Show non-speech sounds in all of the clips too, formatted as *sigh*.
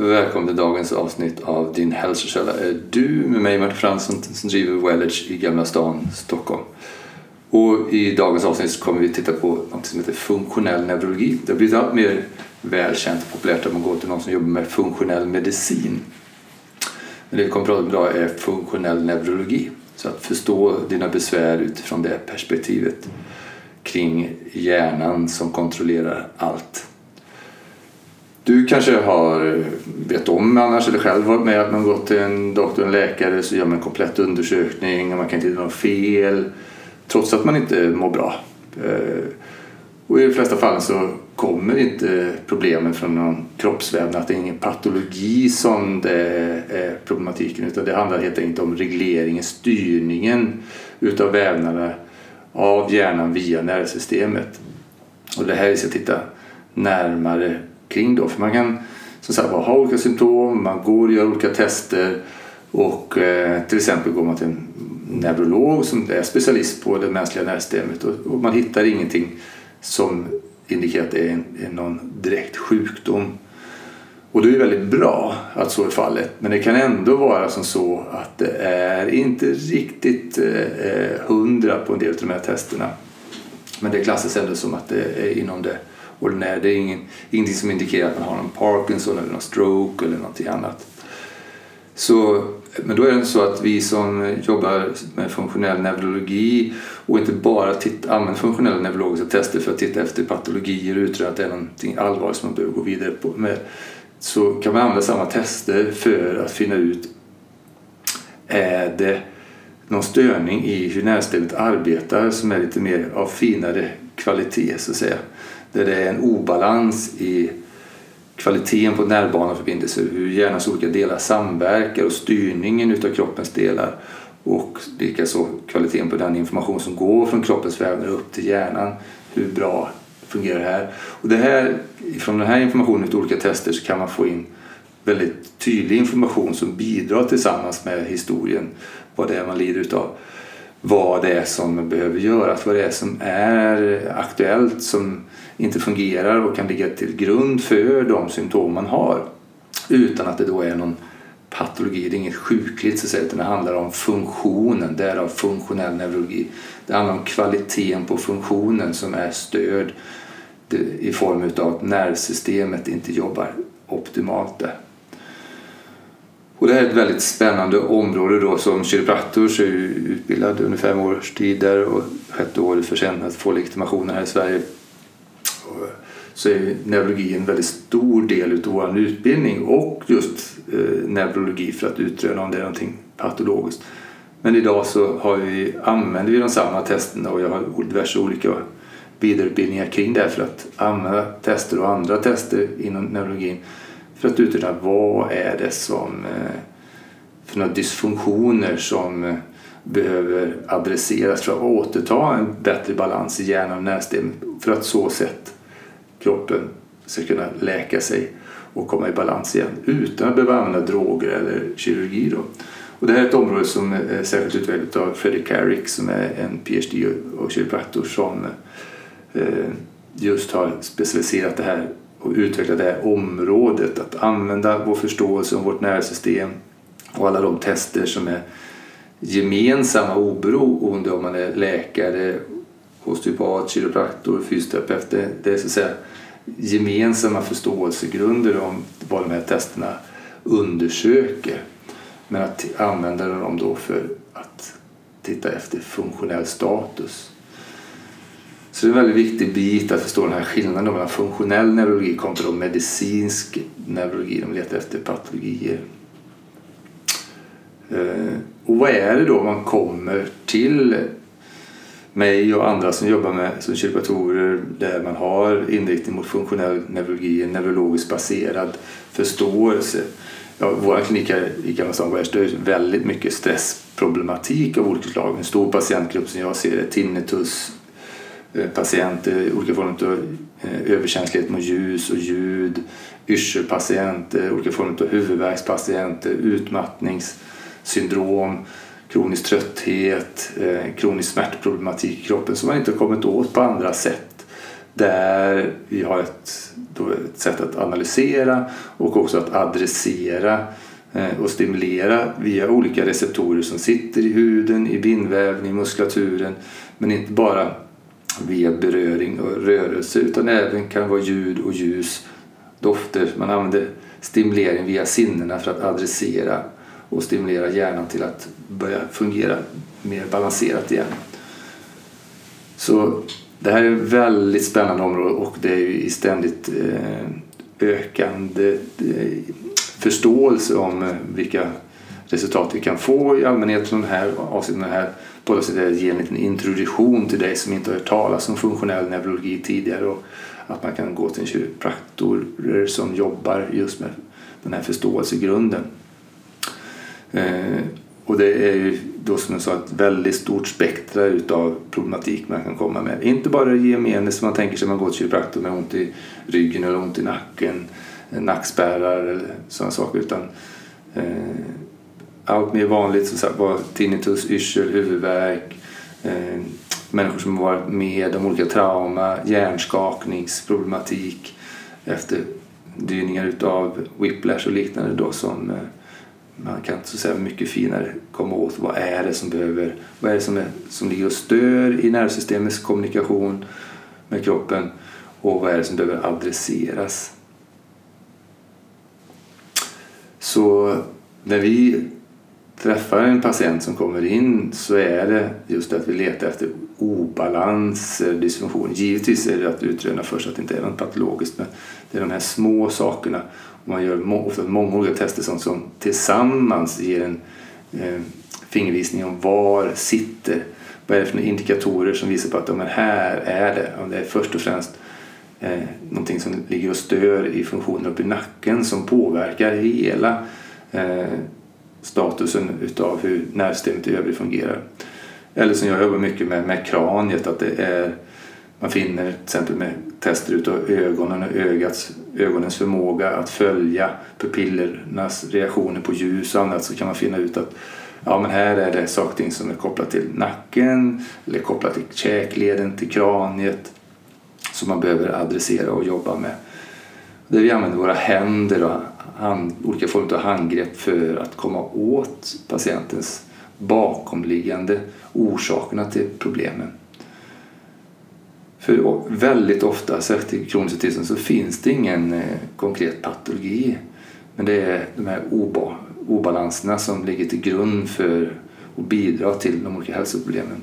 Välkommen till dagens avsnitt av Din hälsokälla är du med mig Martin Fransson som driver Wellage i Gamla stan, Stockholm. Och I dagens avsnitt kommer vi titta på något som heter funktionell neurologi. Det har blivit allt mer välkänt och populärt att man går till någon som jobbar med funktionell medicin. Men det vi kommer att prata om idag är funktionell neurologi. Så att förstå dina besvär utifrån det perspektivet kring hjärnan som kontrollerar allt. Du kanske har vet om annars eller själv varit med att man gått till en doktor, en läkare så gör man en komplett undersökning och man kan inte hitta något fel trots att man inte mår bra. Eh, och i de flesta fall så kommer inte problemen från någon kroppsvävnad. Det är ingen patologi som det är problematiken utan det handlar helt enkelt om regleringen, styrningen utav vävnaderna av hjärnan via nervsystemet. Och det här vi ska titta närmare kring då. För man kan som sagt ha olika symptom, man går och gör olika tester och eh, till exempel går man till en neurolog som är specialist på det mänskliga nervsystemet och, och man hittar ingenting som indikerar att det är, en, är någon direkt sjukdom. Och det är väldigt bra att så är fallet men det kan ändå vara som så att det är inte riktigt eh, eh hundra på en del av de här testerna. Men det klassas ändå som att det är inom det ordinära. Det är ingen, ingenting som indikerar att man har någon Parkinson eller någon stroke eller någonting annat. Så, men då är det så att vi som jobbar med funktionell neurologi och inte bara använder funktionella neurologiska tester för att titta efter patologier och utröna att det är någonting allvarligt som man behöver gå vidare på med så kan man använda samma tester för att finna ut är det någon störning i hur nervsystemet arbetar som är lite mer av finare kvalitet så att säga. Där det är en obalans i kvaliteten på nervbaneförbindelser, hur hjärnans olika delar samverkar och styrningen utav kroppens delar och likaså kvaliteten på den information som går från kroppens vävnader upp till hjärnan. Hur bra fungerar det här? Och det här, från den här informationen till olika tester så kan man få in väldigt tydlig information som bidrar tillsammans med historien vad det är man lider utav. Vad det är som behöver göras, vad det är som är aktuellt som inte fungerar och kan ligga till grund för de symptom man har utan att det då är någon patologi, det är inget sjukligt så att säga, utan det handlar om funktionen, därav funktionell neurologi. Det handlar om kvaliteten på funktionen som är störd i form av att nervsystemet inte jobbar optimalt där. Och det här är ett väldigt spännande område då som kiropraktor så är jag utbildad under fem års tid där och sjätte året för sen att få legitimationen här i Sverige så är neurologi en väldigt stor del av vår utbildning och just eh, neurologi för att utröna om det är någonting patologiskt. Men idag så har vi, använder vi de samma testerna och jag har diverse olika vidareutbildningar kring det för att använda tester och andra tester inom neurologin för att utröna vad är det som eh, för några dysfunktioner som eh, behöver adresseras för att återta en bättre balans i hjärnan och nervsystemet för att så sätt kroppen ska kunna läka sig och komma i balans igen utan att behöva använda droger eller kirurgi. Då. Och det här är ett område som är särskilt utvecklat av Fredrik Carrick som är en PhD och kiropraktor som just har specialiserat det här och utveckla det här området. Att använda vår förståelse om vårt nervsystem och alla de tester som är gemensamma oberoende om man är läkare, osteopat, kiropraktor, fysioterapeut. Det, det är så att säga gemensamma förståelsegrunder om vad de här testerna undersöker. Men att använda dem då för att titta efter funktionell status. Så det är en väldigt viktig bit att förstå den här skillnaden mellan funktionell neurologi kontra medicinsk neurologi. De letar efter patologier. Eh, och vad är det då man kommer till mig och andra som jobbar med som kiropraktorer där man har inriktning mot funktionell neurologi, en neurologiskt baserad förståelse. Ja, vår klinik här i Gamla stan är väldigt mycket stressproblematik av olika slag. En stor patientgrupp som jag ser det, tinnitus, Eh, patienter, olika former av eh, överkänslighet mot ljus och ljud, yrselpatienter, olika former av huvudvärkspatienter, utmattningssyndrom kronisk trötthet, eh, kronisk smärtproblematik i kroppen som man inte har kommit åt på andra sätt. där vi har ett, ett sätt att analysera och också att adressera och stimulera via olika receptorer som sitter i huden, i bindväven, i muskulaturen. Men inte bara via beröring och rörelse utan även kan vara ljud och ljus, dofter. Man använder stimulering via sinnena för att adressera och stimulera hjärnan till att börja fungera mer balanserat igen. Så det här är ett väldigt spännande område och det är i ständigt eh, ökande eh, förståelse om eh, vilka resultat vi kan få i allmänhet från den här avsnitten. Här podden ge en liten introduktion till dig som inte har hört talas om funktionell neurologi tidigare och att man kan gå till en kiropraktor som jobbar just med den här förståelsegrunden. Eh, och det är ju då som jag sa ett väldigt stort spektra utav problematik man kan komma med. Inte bara gemene som man tänker sig man går till kiropraktor med ont i ryggen eller ont i nacken, eh, nackspärrar eller sådana saker utan eh, allt mer vanligt så var tinnitus, yrsel, huvudvärk, eh, människor som har varit med om olika trauma, hjärnskakningsproblematik efter dyningar utav whiplash och liknande då som eh, man kan så säga mycket finare komma åt vad är det som behöver, vad är det som, är, som ligger och stör i nervsystemets kommunikation med kroppen och vad är det som behöver adresseras. Så när vi träffar en patient som kommer in så är det just att vi letar efter obalanser, eh, dysfunktion. Givetvis är det att utröna först att det inte är något patologiskt men det är de här små sakerna och man gör ofta många olika tester som, som tillsammans ger en eh, fingervisning om var sitter. Vad är det för indikatorer som visar på att men här är det. Om det är först och främst eh, någonting som ligger och stör i funktionen uppe i nacken som påverkar hela eh, statusen utav hur nervsystemet i övrigt fungerar. Eller som jag jobbar mycket med, med kraniet, att det är man finner till exempel med tester utav ögonen och ögats, ögonens förmåga att följa pupillernas reaktioner på ljus och annat så kan man finna ut att ja, men här är det saker och ting som är kopplat till nacken eller kopplat till käkleden, till kraniet som man behöver adressera och jobba med. Där vi använder våra händer och hand, olika former av handgrepp för att komma åt patientens bakomliggande orsakerna till problemen. För väldigt ofta, särskilt i kroniska tillstånd, så finns det ingen eh, konkret patologi. Men det är de här oba, obalanserna som ligger till grund för och bidrar till de olika hälsoproblemen.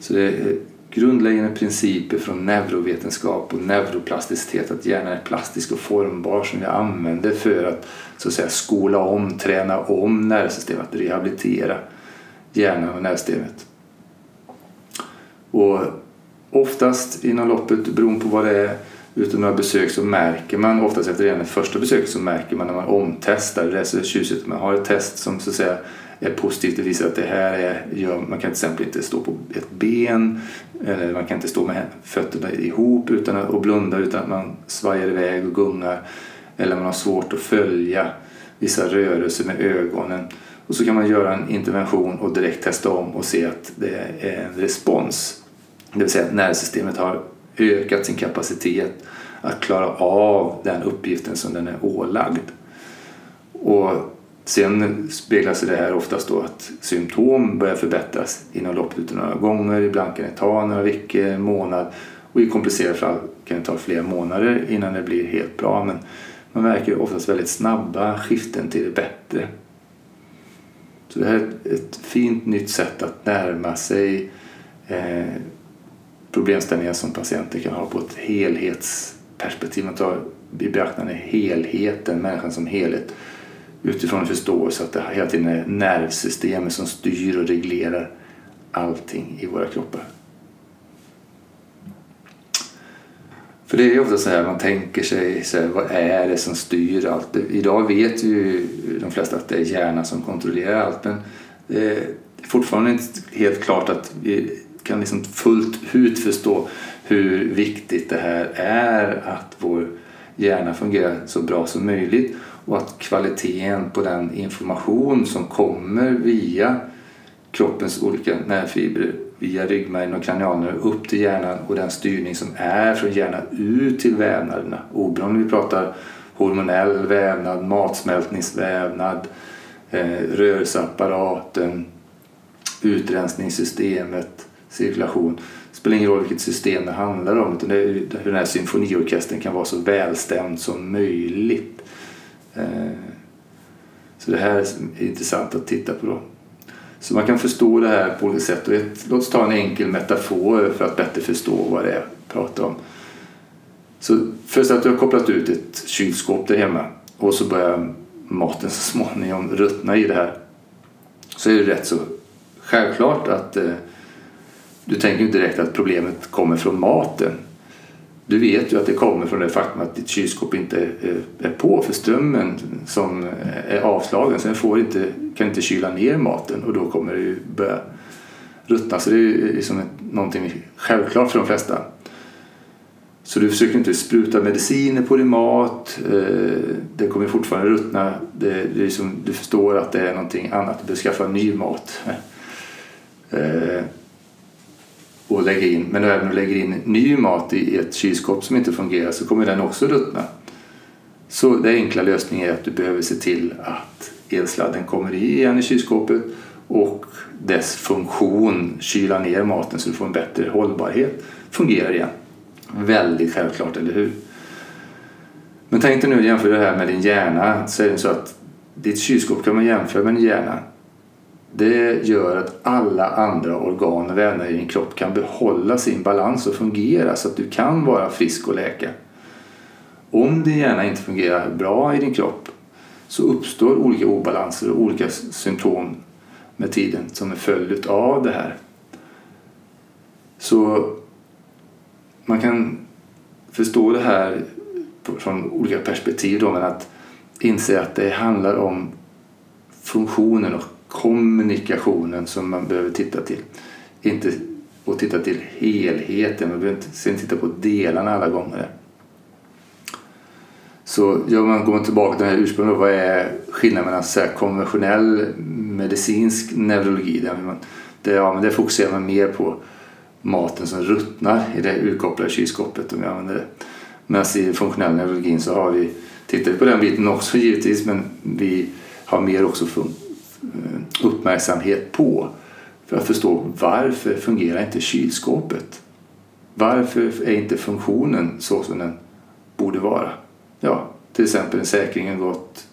Så det är grundläggande principer från neurovetenskap och neuroplasticitet, att hjärnan är plastisk och formbar som vi använder för att så att säga skola om, träna om nervsystemet, att rehabilitera hjärnan och nervsystemet. Och oftast inom loppet, beroende på vad det är, utan några besök så märker man, oftast efter det första besöket så märker man när man omtestar. Det är så tjusigt. Man har ett test som så att säga är positivt. Det visar att det här är, ja, man kan till exempel inte stå på ett ben eller man kan inte stå med fötterna ihop utan att, och blunda utan att man svajar iväg och gungar. Eller man har svårt att följa vissa rörelser med ögonen. Och så kan man göra en intervention och direkt testa om och se att det är en respons det vill säga att nervsystemet har ökat sin kapacitet att klara av den uppgiften som den är ålagd. Och sen speglar sig det här oftast då att symptom börjar förbättras inom loppet av några gånger. Ibland kan det ta några veckor, en månad och i komplicerade fall kan det ta flera månader innan det blir helt bra. Men man märker oftast väldigt snabba skiften till det bättre. Så det här är ett fint nytt sätt att närma sig eh, problemställningar som patienter kan ha på ett helhetsperspektiv. Man tar i beaktande helheten, människan som helhet utifrån en förståelse att det hela tiden är nervsystemet som styr och reglerar allting i våra kroppar. För det är ju ofta så här man tänker sig, så här, vad är det som styr allt? Idag vet ju de flesta att det är hjärnan som kontrollerar allt men eh, det är fortfarande inte helt klart att vi kan liksom fullt ut förstå hur viktigt det här är att vår hjärna fungerar så bra som möjligt och att kvaliteten på den information som kommer via kroppens olika nervfibrer via ryggmärgen och kranialnerver upp till hjärnan och den styrning som är från hjärnan ut till vävnaderna. Oberoende om vi pratar hormonell vävnad, matsmältningsvävnad, eh, rörelseapparaten, utrensningssystemet, cirkulation. Det spelar ingen roll vilket system det handlar om utan det är hur den här symfoniorkestern kan vara så välstämd som möjligt. Eh, så det här är intressant att titta på. Då. Så man kan förstå det här på olika sätt. Och ett, låt oss ta en enkel metafor för att bättre förstå vad det är jag pratar om. Så först att du har kopplat ut ett kylskåp där hemma och så börjar maten så *laughs* småningom ruttna i det här. Så är det rätt så självklart att eh, du tänker inte direkt att problemet kommer från maten. Du vet ju att det kommer från det faktum att ditt kylskåp inte eh, är, på för strömmen som eh, är avslagen. Sen får inte, kan inte kyla ner maten och då kommer det ju börja ruttna. Så det är eh, liksom ett, någonting självklart för de flesta. Så du försöker inte spruta mediciner på din mat. Det kommer fortfarande ruttna. Det, det är som, du förstår att det är någonting annat. Du behöver skaffa ny mat. *laughs* Och lägga in. Men även om du lägger in ny mat i ett kylskåp som inte fungerar så kommer den också ruttna. Så den enkla lösningen är att du behöver se till att elsladden kommer i igen i kylskåpet och dess funktion, kyla ner maten så du får en bättre hållbarhet, fungerar igen. Väldigt självklart, eller hur? Men tänk dig nu att jämföra det här med din hjärna. Så är det så att ditt kylskåp kan man jämföra med din hjärna. Det gör att alla andra organ och vävnader i din kropp kan behålla sin balans och fungera så att du kan vara frisk och läka. Om din hjärna inte fungerar bra i din kropp så uppstår olika obalanser och olika symptom med tiden som en följd av det här. Så man kan förstå det här från olika perspektiv då, men att inse att det handlar om funktionen och kommunikationen som man behöver titta till. Inte att titta till helheten, man behöver inte sen titta på delarna alla gånger. Så ja, man går tillbaka till den här ursprungliga, vad är skillnaden mellan så konventionell medicinsk neurologi? Där, man, där, ja, men där fokuserar man mer på maten som ruttnar i det urkopplade kylskåpet om jag använder det. Medan i funktionell neurologin så har vi tittat på den biten också givetvis men vi har mer också Eh, uppmärksamhet på för att förstå varför fungerar inte kylskåpet? Varför är inte funktionen så som den borde vara? Ja, till exempel en säkring har gått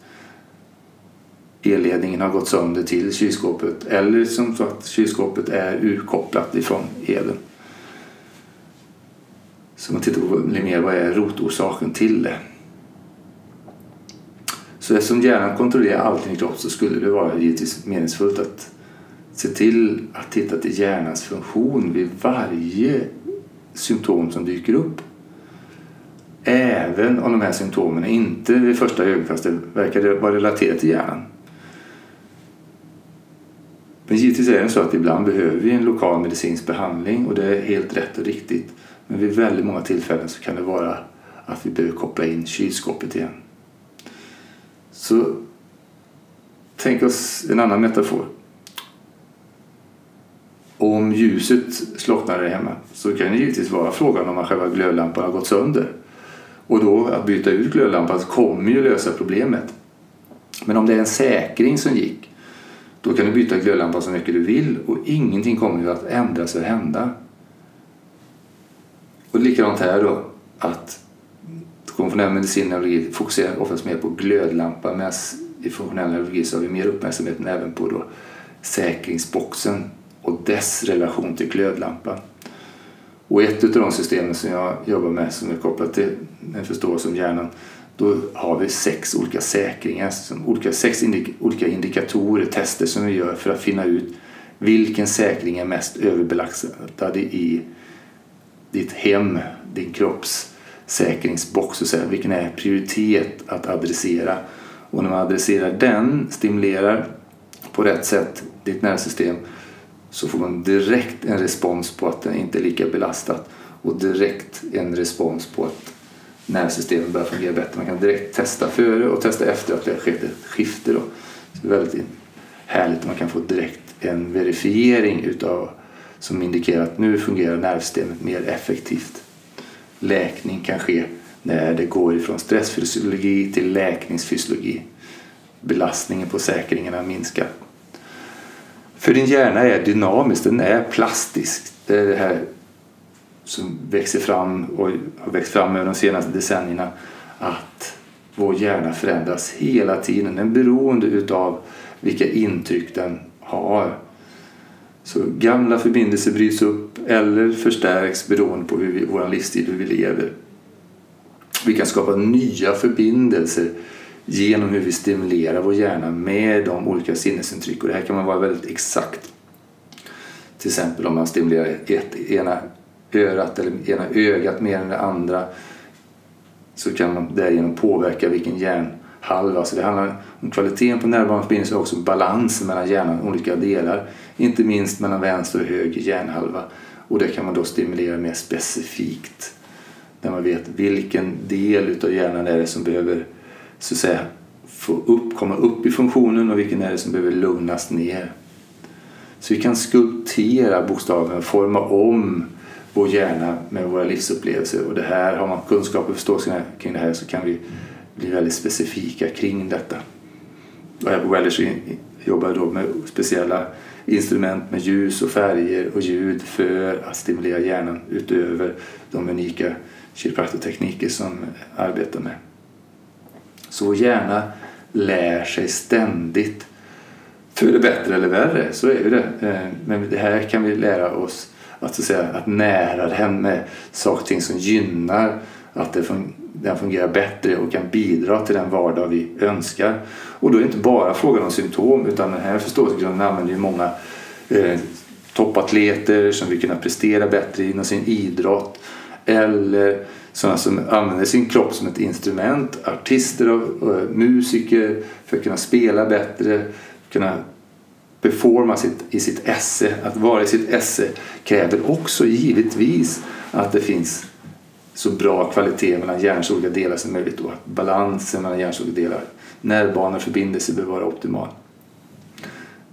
elledningen har gått sönder till kylskåpet eller som sagt kylskåpet är urkopplat ifrån elen. Så man tittar på mer vad är rotorsaken till det. Så eftersom hjärnan kontrollerar allting i kroppen så skulle det vara givetvis meningsfullt att se till att titta till hjärnans funktion vid varje symptom som dyker upp. Även om de här symptomen inte vid första ögonkastet verkar vara relaterade till hjärnan. Men givetvis är det så att ibland behöver vi en lokal medicinsk behandling och det är helt rätt och riktigt. Men vid väldigt många tillfällen så kan det vara att vi behöver koppla in kylskåpet igen. Så tänk oss en annan metafor. Om ljuset slocknar där hemma så kan det givetvis vara frågan om att själva glödlampan har gått sönder. Och då att byta ut glödlampan kommer ju lösa problemet. Men om det är en säkring som gick då kan du byta glödlampa så mycket du vill och ingenting kommer ju att ändras och hända. Och likadant här då att konventionell medicin och neurologi fokuserar oftast mer på glödlampan medan i funktionell neurologi så har vi mer uppmärksamheten även på då säkringsboxen och dess relation till glödlampan. Och ett av de systemen som jag jobbar med som är kopplat till en förståelse om hjärnan då har vi sex olika säkringar, olika, sex indik olika indikatorer, tester som vi gör för att finna ut vilken säkring är mest överbelastad i ditt hem, din kropps säkringsbox, och säga vilken är prioritet att adressera. Och när man adresserar den, stimulerar på rätt sätt ditt nervsystem så får man direkt en respons på att den inte är lika belastat och direkt en respons på att nervsystemet börjar fungera bättre. Man kan direkt testa före och testa efter att det har skett ett skifte. Då. Så det är väldigt härligt att man kan få direkt en verifiering utav som indikerar att nu fungerar nervsystemet mer effektivt. Läkning kan ske när det går ifrån stressfysiologi till läkningsfysiologi. Belastningen på säkringarna minskar. För din hjärna är dynamisk, den är plastisk. Det är det här som växer fram och har växt fram över de senaste decennierna att vår hjärna förändras hela tiden. Den är beroende utav vilka intryck den har. Så gamla förbindelser bryts upp eller förstärks beroende på hur vi, vår livsstil, hur vi lever. Vi kan skapa nya förbindelser genom hur vi stimulerar vår hjärna med de olika sinnesintryck. Och det här kan man vara väldigt exakt. Till exempel om man stimulerar ett, ena örat eller ena ögat mer än det andra så kan man därigenom påverka vilken hjärnhalva. Så det handlar om kvaliteten på nervbaneförbindelser är också balansen mellan hjärnans olika delar. Inte minst mellan vänster och höger hjärnhalva. Och det kan man då stimulera mer specifikt. När man vet vilken del av hjärnan är det som behöver så att säga, få upp, komma upp i funktionen och vilken är det som behöver lugnas ner. Så vi kan skulptera bokstaven, forma om vår hjärna med våra livsupplevelser. Och det här, har man kunskap och förståelse kring det här så kan vi bli väldigt specifika kring detta. Och här på Wellers jobbar då med speciella instrument med ljus och färger och ljud för att stimulera hjärnan utöver de unika kiropraktortekniker som arbetar med. Så vår hjärna lär sig ständigt. För det bättre eller värre, så är det. Eh, men det här kan vi lära oss att, så att, säga, att nära den med saker och ting som gynnar att det den fungerar bättre och kan bidra till den vardag vi önskar. Och då är det inte bara frågan om symptom utan den här förståelsegrunden använder ju många eh, toppatleter som vill kunna prestera bättre inom sin idrott eller sådana som använder sin kropp som ett instrument, artister och eh, musiker för att kunna spela bättre, kunna performa sitt, i sitt esse. Att vara i sitt esse kräver också givetvis att det finns så bra kvalitet mellan hjärnans olika delar som möjligt och att balansen mellan hjärnans olika delar, nervbanor och förbindelser behöver vara optimal.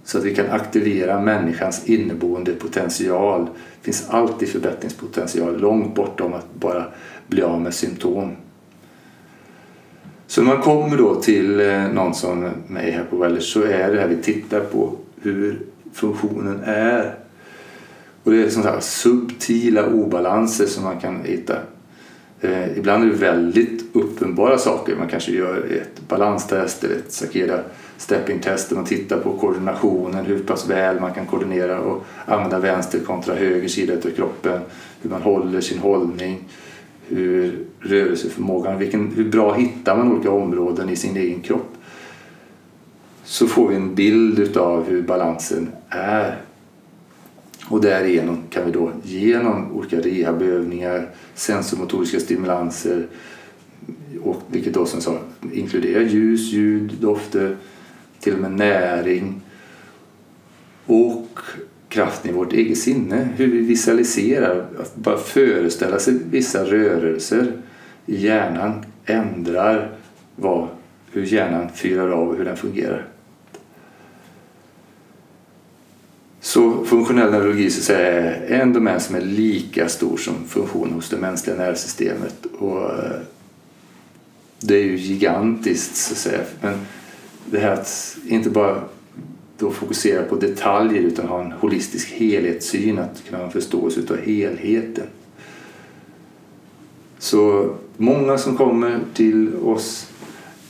Så att vi kan aktivera människans inneboende potential. Det finns alltid förbättringspotential långt bortom att bara bli av med symptom. Så när man kommer då till eh, någon som mig här på Wellers så är det här vi tittar på hur funktionen är. Och det är som sagt subtila obalanser som man kan hitta. Eh, ibland är det väldigt uppenbara saker. Man kanske gör ett balanstest eller ett Sakeda stepping test där man tittar på koordinationen, hur pass väl man kan koordinera och använda vänster kontra höger sida av kroppen, hur man håller sin hållning, hur rörelseförmågan, vilken, hur bra hittar man olika områden i sin egen kropp så får vi en bild av hur balansen är. Och därigenom kan vi då genom olika rehabövningar, sensormotoriska stimulanser och vilket då som sa inkluderar ljus, ljud, dofter, till och med näring och kraften i vårt eget sinne. Hur vi visualiserar, att bara föreställa sig vissa rörelser i hjärnan ändrar vad, hur hjärnan fyrar av och hur den fungerar. Så funktionell neurologi så är en domän som är lika stor som funktion hos det mänskliga nervsystemet. Och eh, det är ju gigantiskt så att säga. Men det här att inte bara då fokusera på detaljer utan ha en holistisk helhetssyn, att kunna ha en förståelse av helheten. Så många som kommer till oss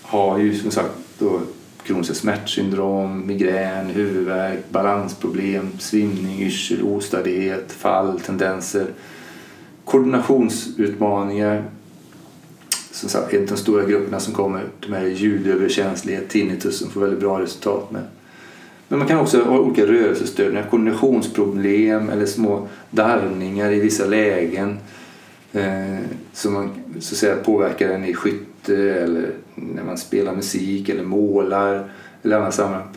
har ju som sagt då kroniska smärtsyndrom, migrän, huvudvärk, balansproblem, svimning, yrsel, ostadighet, fall, tendenser, koordinationsutmaningar. Som sagt, en av de stora grupperna som kommer till mig är ljudöverkänslighet, tinnitus som får väldigt bra resultat med. Men man kan också ha olika rörelsestörningar, koordinationsproblem eller små darrningar i vissa lägen eh, som man så att säga, påverkar en i ute eller när man spelar musik eller målar eller annat sammanhang.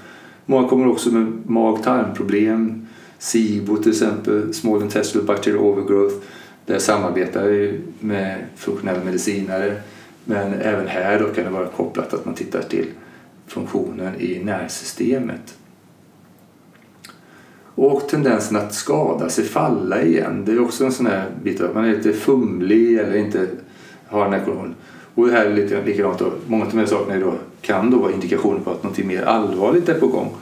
Många kommer också med mag-tarmproblem, SIBO till exempel, Small Intestinal Bacterial Overgrowth. Där samarbetar vi med funktionella medicinare. Men även här då kan det vara kopplat att man tittar till funktionen i nervsystemet. Och tendensen att skada sig, falla igen. Det är också en sån här bit att man är lite fumlig eller inte har den här konditionen. Och det här är lite likadant då. Många av de här sakerna då, kan då vara indikationer på att något mer allvarligt är på gång.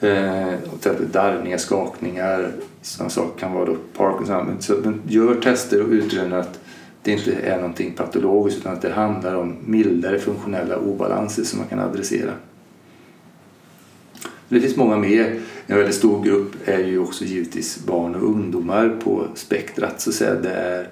Eh, till exempel darrningar, skakningar, sådana saker kan vara då Parkinson. Så men gör tester och utröner att det inte är någonting patologiskt utan att det handlar om mildare funktionella obalanser som man kan adressera. Det finns många mer. En väldigt stor grupp är ju också givetvis barn och ungdomar på spektrat. Så att säga. Det är, eh,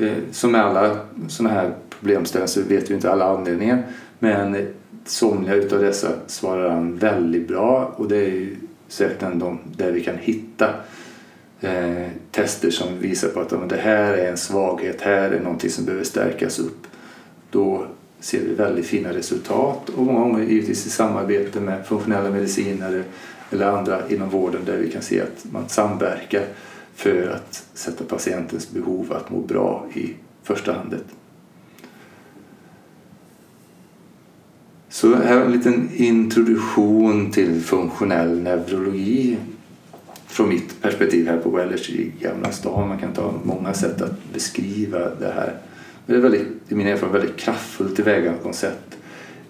Eh, som med alla sådana här problemställningar så vet vi inte alla anledningar. Men somliga utav dessa svarar an väldigt bra och det är ju säkert de där vi kan hitta eh, tester som visar på att det här är en svaghet, här är någonting som behöver stärkas upp. Då ser vi väldigt fina resultat och många gånger givetvis i samarbete med funktionella medicinare eller andra inom vården där vi kan se att man samverkar för att sätta patientens behov att må bra i första handet. Så här en liten introduktion till funktionell neurologi från mitt perspektiv här på Wellers i Gamla stan. Man kan ta många sätt att beskriva det här. Men det är väldigt, i min erfarenhet väldigt kraftfullt tillvägagångssätt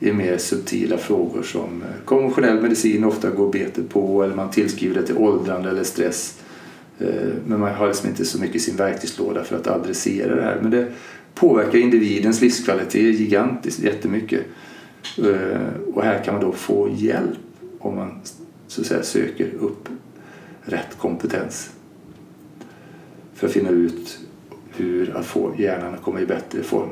i mer subtila frågor som konventionell medicin ofta går bete på eller man tillskriver det till åldrande eller stress. Eh, men man har liksom inte så mycket i sin verktygslåda för att adressera det här. Men det påverkar individens livskvalitet gigantiskt, jättemycket. Eh, och här kan man då få hjälp om man så att säga, söker upp rätt kompetens för att finna ut hur att få hjärnan att komma i bättre form.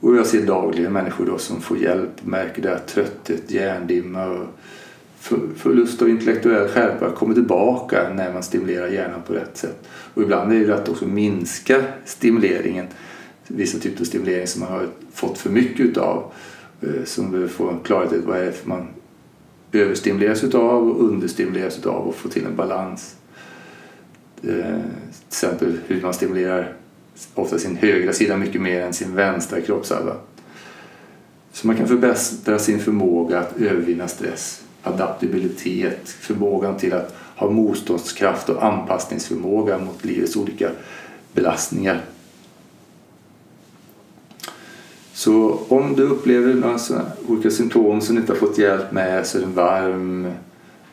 Och jag ser dagligen människor då som får hjälp, märker det att trötthet, hjärndimma och förlust av intellektuell skärpa kommer tillbaka när man stimulerar hjärnan på rätt sätt. Och ibland är det att också minska stimuleringen, vissa typer av stimulering som man har fått för mycket utav. Eh, som behöver få klarhet i vad är det man överstimuleras utav och understimuleras utav och få till en balans. Eh, till exempel hur man stimulerar ofta sin högra sida mycket mer än sin vänstra kroppshalva. Så man kan förbättra sin förmåga att övervinna stress, adaptabilitet, förmågan till att ha motståndskraft och anpassningsförmåga mot livets olika belastningar. Så om du upplever några olika symptom som du inte har fått hjälp med så är det en varm,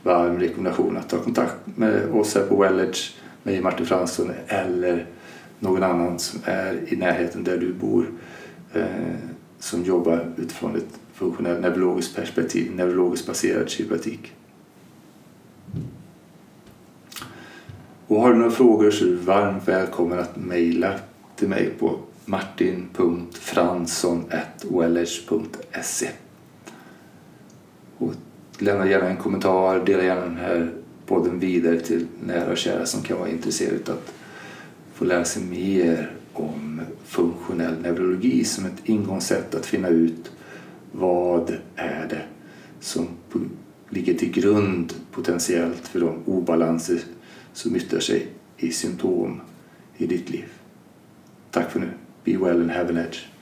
varm rekommendation att ta kontakt med oss här på Wellage, med Martin Fransson eller någon annan som är i närheten där du bor eh, som jobbar utifrån ett funktionellt neurologiskt perspektiv, neurologiskt baserad kiropraktik. Och har du några frågor så är du varmt välkommen att mejla till mig på martin.fransson.olh.se och Lämna gärna en kommentar, dela gärna den här podden vidare till nära och kära som kan vara intresserade av att få lära sig mer om funktionell neurologi som ett ingångssätt att finna ut vad är det som ligger till grund potentiellt för de obalanser som yttrar sig i symptom i ditt liv. Tack för nu. Be well and have an edge.